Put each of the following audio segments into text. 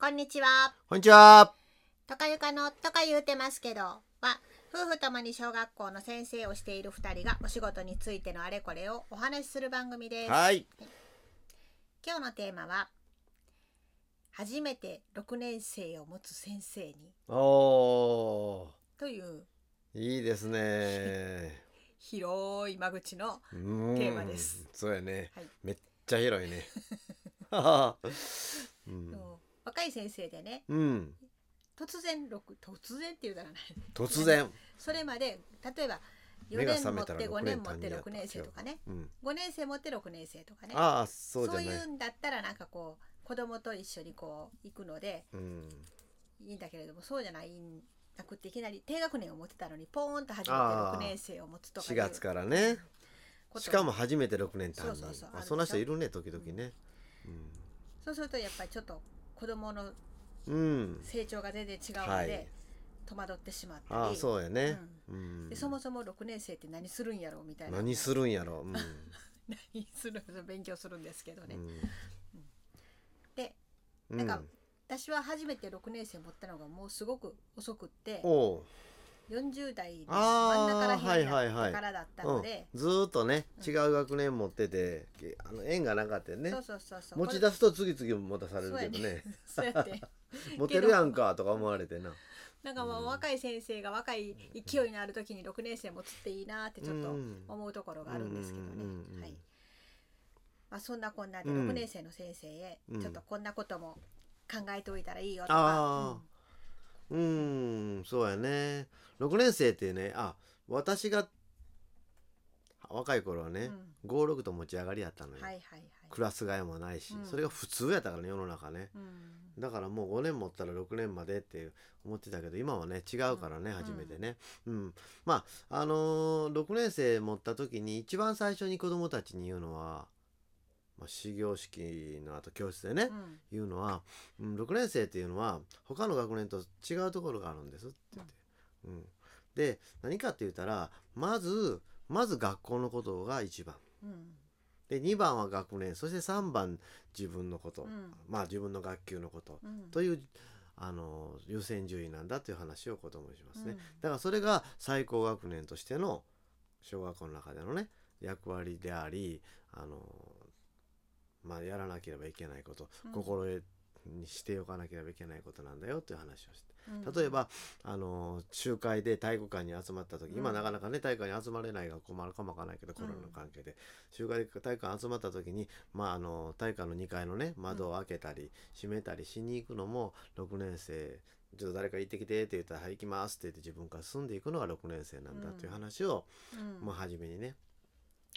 こんにちは。こんにちは。とかゆかのとか言うてますけどは夫婦ともに小学校の先生をしている2人がお仕事についてのあれこれをお話しする番組です。はい。今日のテーマは初めて6年生を持つ先生におというー、いいですね。広い間口の、テーマです。そうやね。はいめっちゃ広いね。うん。若い先生でねうん。突然6突然って言うたらない突然。それまで例えば4目が年持って覚めたら5年持って六年6年生とかねうん。5年生持って6年生とかねああ、そうじゃそうないい。うんだったらなんかこう子供と一緒にこう行くのでうん。いいんだけれどもそうじゃないなくっていきなり低学年を持ってたのにポーンと初めてあー6年生を持つとか4月からね。しかも初めて6年単にそうそうそうそんな人いるね、時々ね。そうするとやっぱりちょっと子供のうん。うん。成長が全然違うので、はい戸惑ってしまったりああ、そうやね。うんで。そもそも6年生って何するんやろうみたいな何するんやろ？うん。何する勉強するんですけどね、でうん。なんかうん私は初めて6年生持ったのがもうすごく遅くって40代真ん中ら辺になっはいはいはい。てからだったので、うん、ずーっとねうん。違う学年持ってて、あの縁がなかったよね。そうそうそうそう。持ち出すと次々持たされるけどね。そうやって。持てるやんかとか思われてな。なんかもう若い先生が若い勢いのある時に6年生持つっていいなってちょっとうん。思うところがあるんですけどね、はい。まあ、そんなこんなでうん。6年生の先生へうん。ちょっとこんなことも考えておいたらいいよとか、あうーんそうやね。6年生ってねあ私が若い頃はね、56と持ち上がりやったのよ、うんはいはいはい。クラス替えもないし、うん。それが普通やったからね世の中ね。うん。だからもう5年持ったら6年までって思ってたけど今はね違うからね、うん。初めてね、うん、まああのー、6年生持った時に一番最初に子供たちに言うのは、まあ、始業式の後教室でね、うん。言うのは、うん、6年生っていうのは他の学年と違うところがあるんですって言って、うん。で何かって言ったらまずまず学校のことが一番。うん。で2番は学年そして3番自分のこと、うん。まあ自分の学級のこと、うん。というあの優先順位なんだという話を子供にしますね、うん。だからそれが最高学年としての小学校の中でのね役割でありあのまあやらなければいけないこと、うん。心得にしておかなければいけないことなんだよという話をしてうん。例えばあの集会で体育館に集まった時、うん。今なかなかね体育館に集まれない学校もあるかもわからないけど、コロナの関係で。集会で体育館集まった時に、まあ、あの体育館の2階のね窓を開けたり閉めたりしに行くのも6年生ちょっと誰か行ってきてって言ったら「はい行きます」って言って自分から進んでいくのが6年生なんだという話を、うん。まあ、初めにね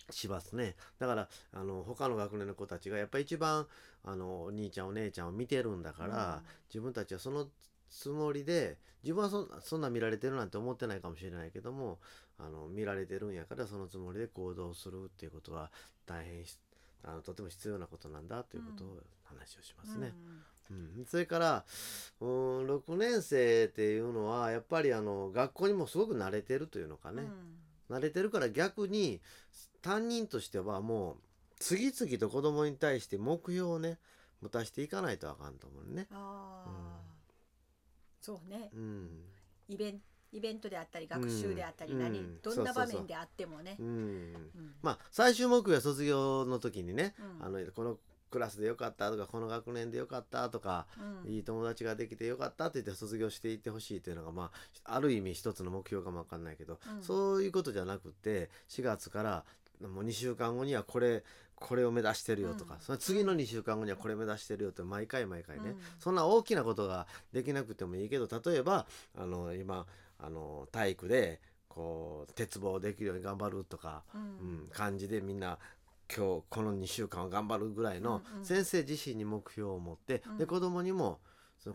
しますね。だからあの他の学年の子たちがやっぱり一番あのお兄ちゃんお姉ちゃんを見てるんだから、自分たちはそのつもりで自分はそそんな見られてるなんて思ってないかもしれないけどもあの見られてるんやからそのつもりで行動するっていうことは大変しあのとても必要なことなんだということを話をしますね。うん。それからうーん6年生っていうのはやっぱりあの学校にもすごく慣れてるというのかうん。ね、慣れてるから逆に担任としてはもう次々と子供に対して目標をね持たしていかないとあかんと思うね。ああ、うんそうね。うん。イベンイベントであったり学習であったりうん。何、うん。どんな場面であってもね。まあ最終目標は卒業の時にね、うん。あのこのクラスでよかったとかこの学年でよかったとか、うん。いい友達ができてよかったって言って卒業していってほしいというのがまあある意味一つの目標かもわかんないけど、うん。そういうことじゃなくて4月からもう2週間後にはこれこれを目指してるよとか、うん。その次の2週間後にはこれ目指してるよって毎回毎回ね、うん。そんな大きなことができなくてもいいけど例えばあの今あの体育でこう鉄棒できるように頑張るとか、ううんん、感じでみんな今日この2週間は頑張るぐらいのうんうん。先生自身に目標を持って、うん。で子供にも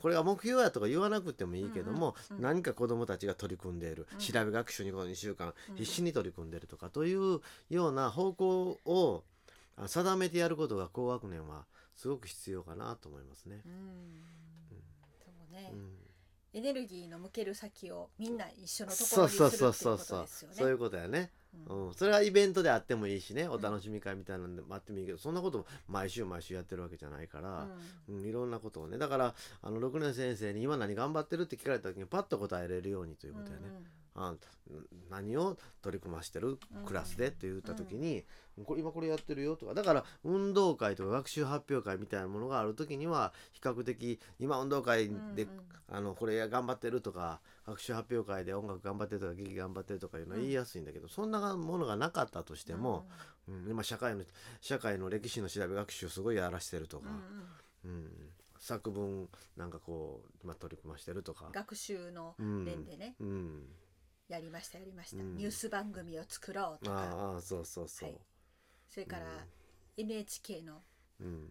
これが目標やとか言わなくてもいいけども、うんうん何か子供たちが取り組んでいる、うん。調べ学習にこの2週間うん。必死に取り組んでいるとかというような方向をあ定めてやることが高学年はすごく必要かなと思いますね。うん。そうエネルギーの向ける先をみんな一緒のところそうにするっていうそうそうことそうそう。ですよね。そういうことやね。うん。うん、それはイベントであってもいいしねお楽しみ会みたいなんでもあってもいいけどそんなこと毎週毎週やってるわけじゃないから、うん。いろんなことをね。だからあの6年先生に今何頑張ってるって聞かれた時にパッと答えれるようにということやね。あ何を取り組ましてるクラスでって言った時に、これ今これやってるよとか。だから運動会とか学習発表会みたいなものがある時には比較的今運動会で、あのこれ頑張ってるとか学習発表会で音楽頑張ってるとか劇頑張ってるとかいうのは言いやすいんだけど、そんなものがなかったとしても、うん今社会の社会の歴史の調べ学習すごいやらしてるとか、うん作文なんかこう今取り組ましてるとか。学習の面でね、うんやりましたやりました、うん。ニュース番組を作ろうとか。ああそうそうそう、はい。それから NHK のうん。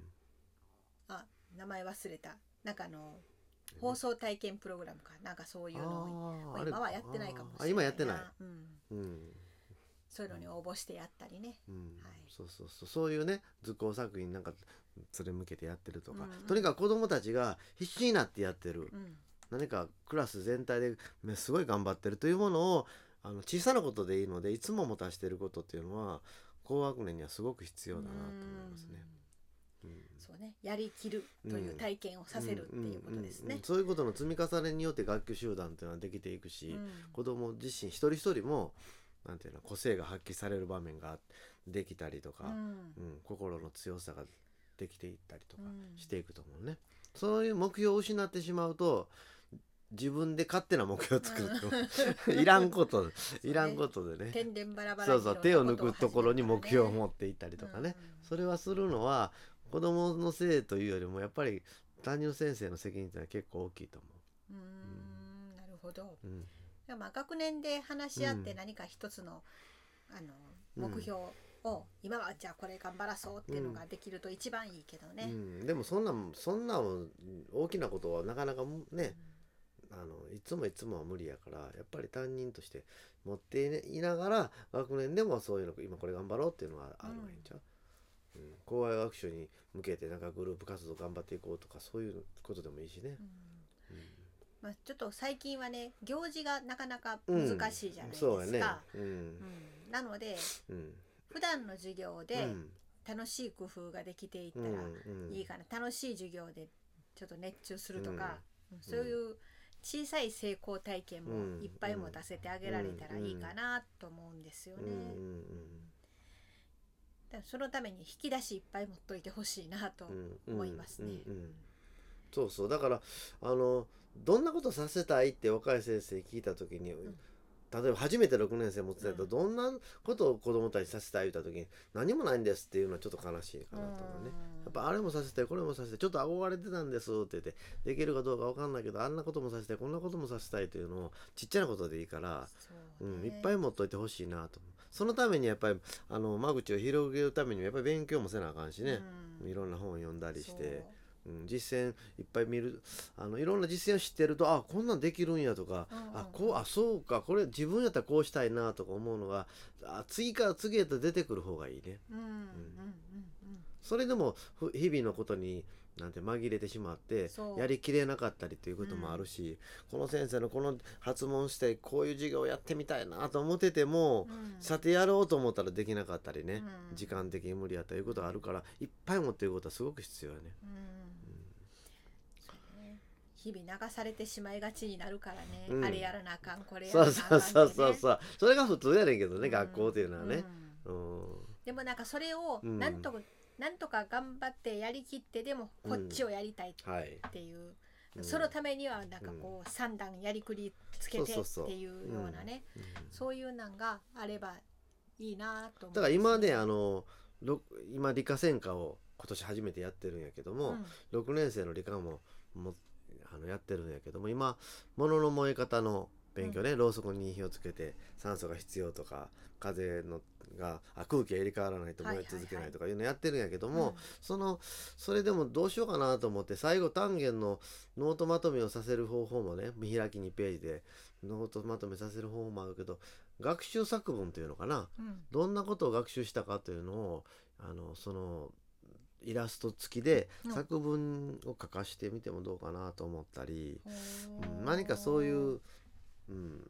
あ名前忘れた。なんかあの放送体験プログラムか。なんかそういうのをあー今はやってないかもしれないあ今やってない。うん、うん。そういうのに応募してやったりね。うん。はい。そうそうそう。そういうね図工作品なんかそれ向けてやってるとか、うんうん。とにかく子供たちが必死になってやってる、うん何かクラス全体でねすごい頑張ってるというものをあの小さなことでいいのでいつも持たしてることっていうのは高学年にはすごく必要だなと思いますね。うんそうねやりきるという体験をさせるっていうことですね。そういうことの積み重ねによって学級集団っていうのはできていくし、うん子供自身一人一人もなんていうの個性が発揮される場面ができたりとか、うんうん心の強さができていったりとかうんしていくと思うね。そういう目標を失ってしまうと自分で勝手な目標を作るいらんこと。いらんことでね。天然バラバラそうそう手を抜くところに目標を持っっていったりとかね、うんそれはするのは子供のせいというよりもやっぱり担任の先生の責任ってのは結構大きいと思う。ーんなるほど。う。うんでまあ学年で話し合ってうん。何か一つの、あのうん。目標を、今はじゃあこれ頑張らそうっていうのができると一番いいけどね。うん、でもそんなんそんな大きなことはなかなかね、あのいつもいつもは無理やからやっぱり担任として持っていながら学年でもそういうの今これ頑張ろうっていうのがあるわけんちゃう、うん。校外学習に向けてなんかグループ活動頑張っていこうとかそういうことでもいいしね。う。ん。まあ、ちょっと最近はね行事がなかなか難しいじゃないですか。そうやね。うん。うん。なのでうん。普段の授業うでん。楽しい工夫ができていったらうん。いいかな、楽しい授業でちょっと熱中するとか、そういう小さい成功体験もうんいっぱい持たせてあげられたらいいかなと思うんですよね。そのために引き出しいっぱい持っといてほしいなとうん思いますね。うんうんうんそうそうだからあのどんなことさせたいって若い先生に聞いた時に、例えば初めて6年生持ってたけど、うん。なことを子供たちにさせたい言った時に何もないんですっていうのはちょっと悲しいかなと思うね。やっぱあれもさせたいこれもさせたいちょっと憧れてたんですって言ってできるかどうかわかんないけどあんなこともさせたいこんなこともさせたいというのをちっちゃなことでいいから、そうね。うん、いっぱい持っといてほしいなとそのためにやっぱりあの間口を広げるためにもやっぱり勉強もせなあかんしね、うん。いろんな本を読んだりして。実践いっぱい見る。あのいろんな実践を知ってるとあこんなんできるんやとか、うんうんうん。あこうあそうかこれ自分やったらこうしたいなとか思うのがあ次から次へと出てくる方がいいね。うんうんうんうん。それでもふ日々のことになんて紛れてしまってやりきれなかったりということもあるし、この先生のこの発問してこういう授業をやってみたいなと思ってても、うん。さてやろうと思ったらできなかったりね、うん。時間的に無理やったりいうことがあるからいっぱい持っていることはすごく必要やね。うん日々流されてしまいがちになるからね、うん。あれやらなあかんこれやそうらなあかんそうってねそうそうそう。それが普通やねんけどね、うん。学校っていうのはね、うん。うんでもなんかそれをうん。なんとか、なんとか頑張ってやりきってでもこっちをやりたいはい、っていう、うん。そのためにはなんかこう三段やりくりつけてそうそうそうっていうようなねうん。そういうなんがあればいいなと思うだから今ねあのろ今理科専科を今年初めてやってるんやけども、うん。6年生の理科ももあのやってるんやけども今物の燃え方の勉強ね、ろうそくに火をつけて酸素が必要とか風のがあ空気が入れ替わらないと燃え続けないとかいうのやってるんやけども、そのそれでもどうしようかなと思って最後単元のノートまとめをさせる方法もね見開き2ページでノートまとめさせる方法もあるけど学習作文というのかな。うんうん。どんなことを学習したかというのをあのそのイラスト付きでうん。作文を書かしてみてもどうかなと思ったり、ほうんー何かそういう、うん、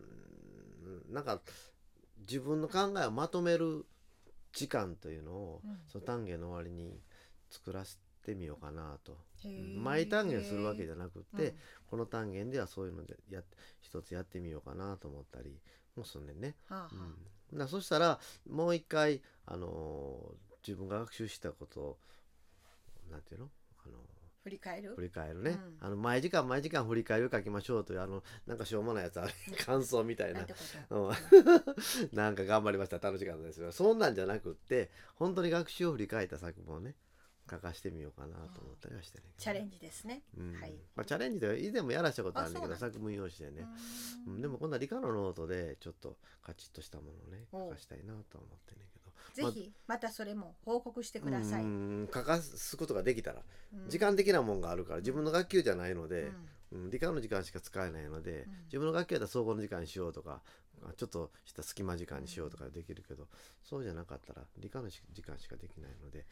なんか自分の考えをまとめる時間というのを、うん。その単元の終わりに作らせてみようかなと。毎単元するわけじゃなくって、うん。この単元ではそういうのでやっ一つやってみようかなと思ったりもすんねんね。はあはあ。うん、だそしたらもう一回、あのー自分が学習したことをなんていうの、あの振り返る？振り返るね、うん。あの毎時間毎時間振り返りを書きましょうというあのなんかしょうもないやつある。感想みたいな。んなうん。なんか頑張りました。楽しかったですよ。そんなんじゃなくって本当に学習を振り返った作文をね書かしてみようかなと思ったりはしてね。チャレンジですね。うん。はい。まあ、チャレンジでは以前もやらしたことあるんだけど作文用紙でね、ううん。ん、でも今度は理科のノートでちょっとカチッとしたものをね書かしたいなとは思ってんねぜひまたそれも報告してください、うん書かすことができたら、うん。時間的なもんがあるから自分の学級じゃないので、うん。うん理科の時間しか使えないので、うん。自分の学級やったら総合の時間にしようとかあちょっとした隙間時間にしようとかできるけど、そうじゃなかったら理科のし時間しかできないので、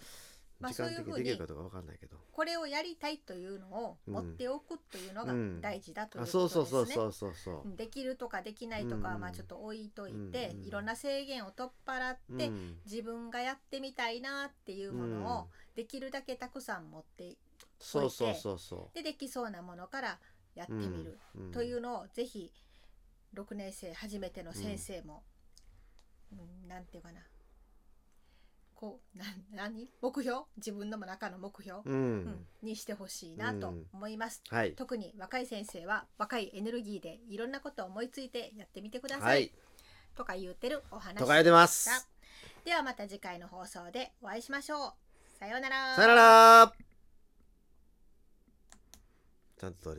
まあ時間的そういうふうににできるかどうかわかんないけど。これをやりたいというのを持っておくというのがうん。大事だというあことですね。できるとかできないとかはうん。まあちょっと置いといて、うんいろんな制限を取っ払って、うん。自分がやってみたいなっていうものをできるだけたくさん持ってそうそうそうそでできそうなものからやってう。みる、うん。というのをぜひ6年生初めての先生も、うんなんていうかなこうなん何？目標？自分の中の目標、うん、うんにしてほしいなと思います。はい。特に若い先生は若いエネルギーでいろんなことを思いついてやってみてください、はい。とか言ってるお話とか言ってます。したではまた次回の放送でお会いしましょう。さようなら。さよなら。ちゃんと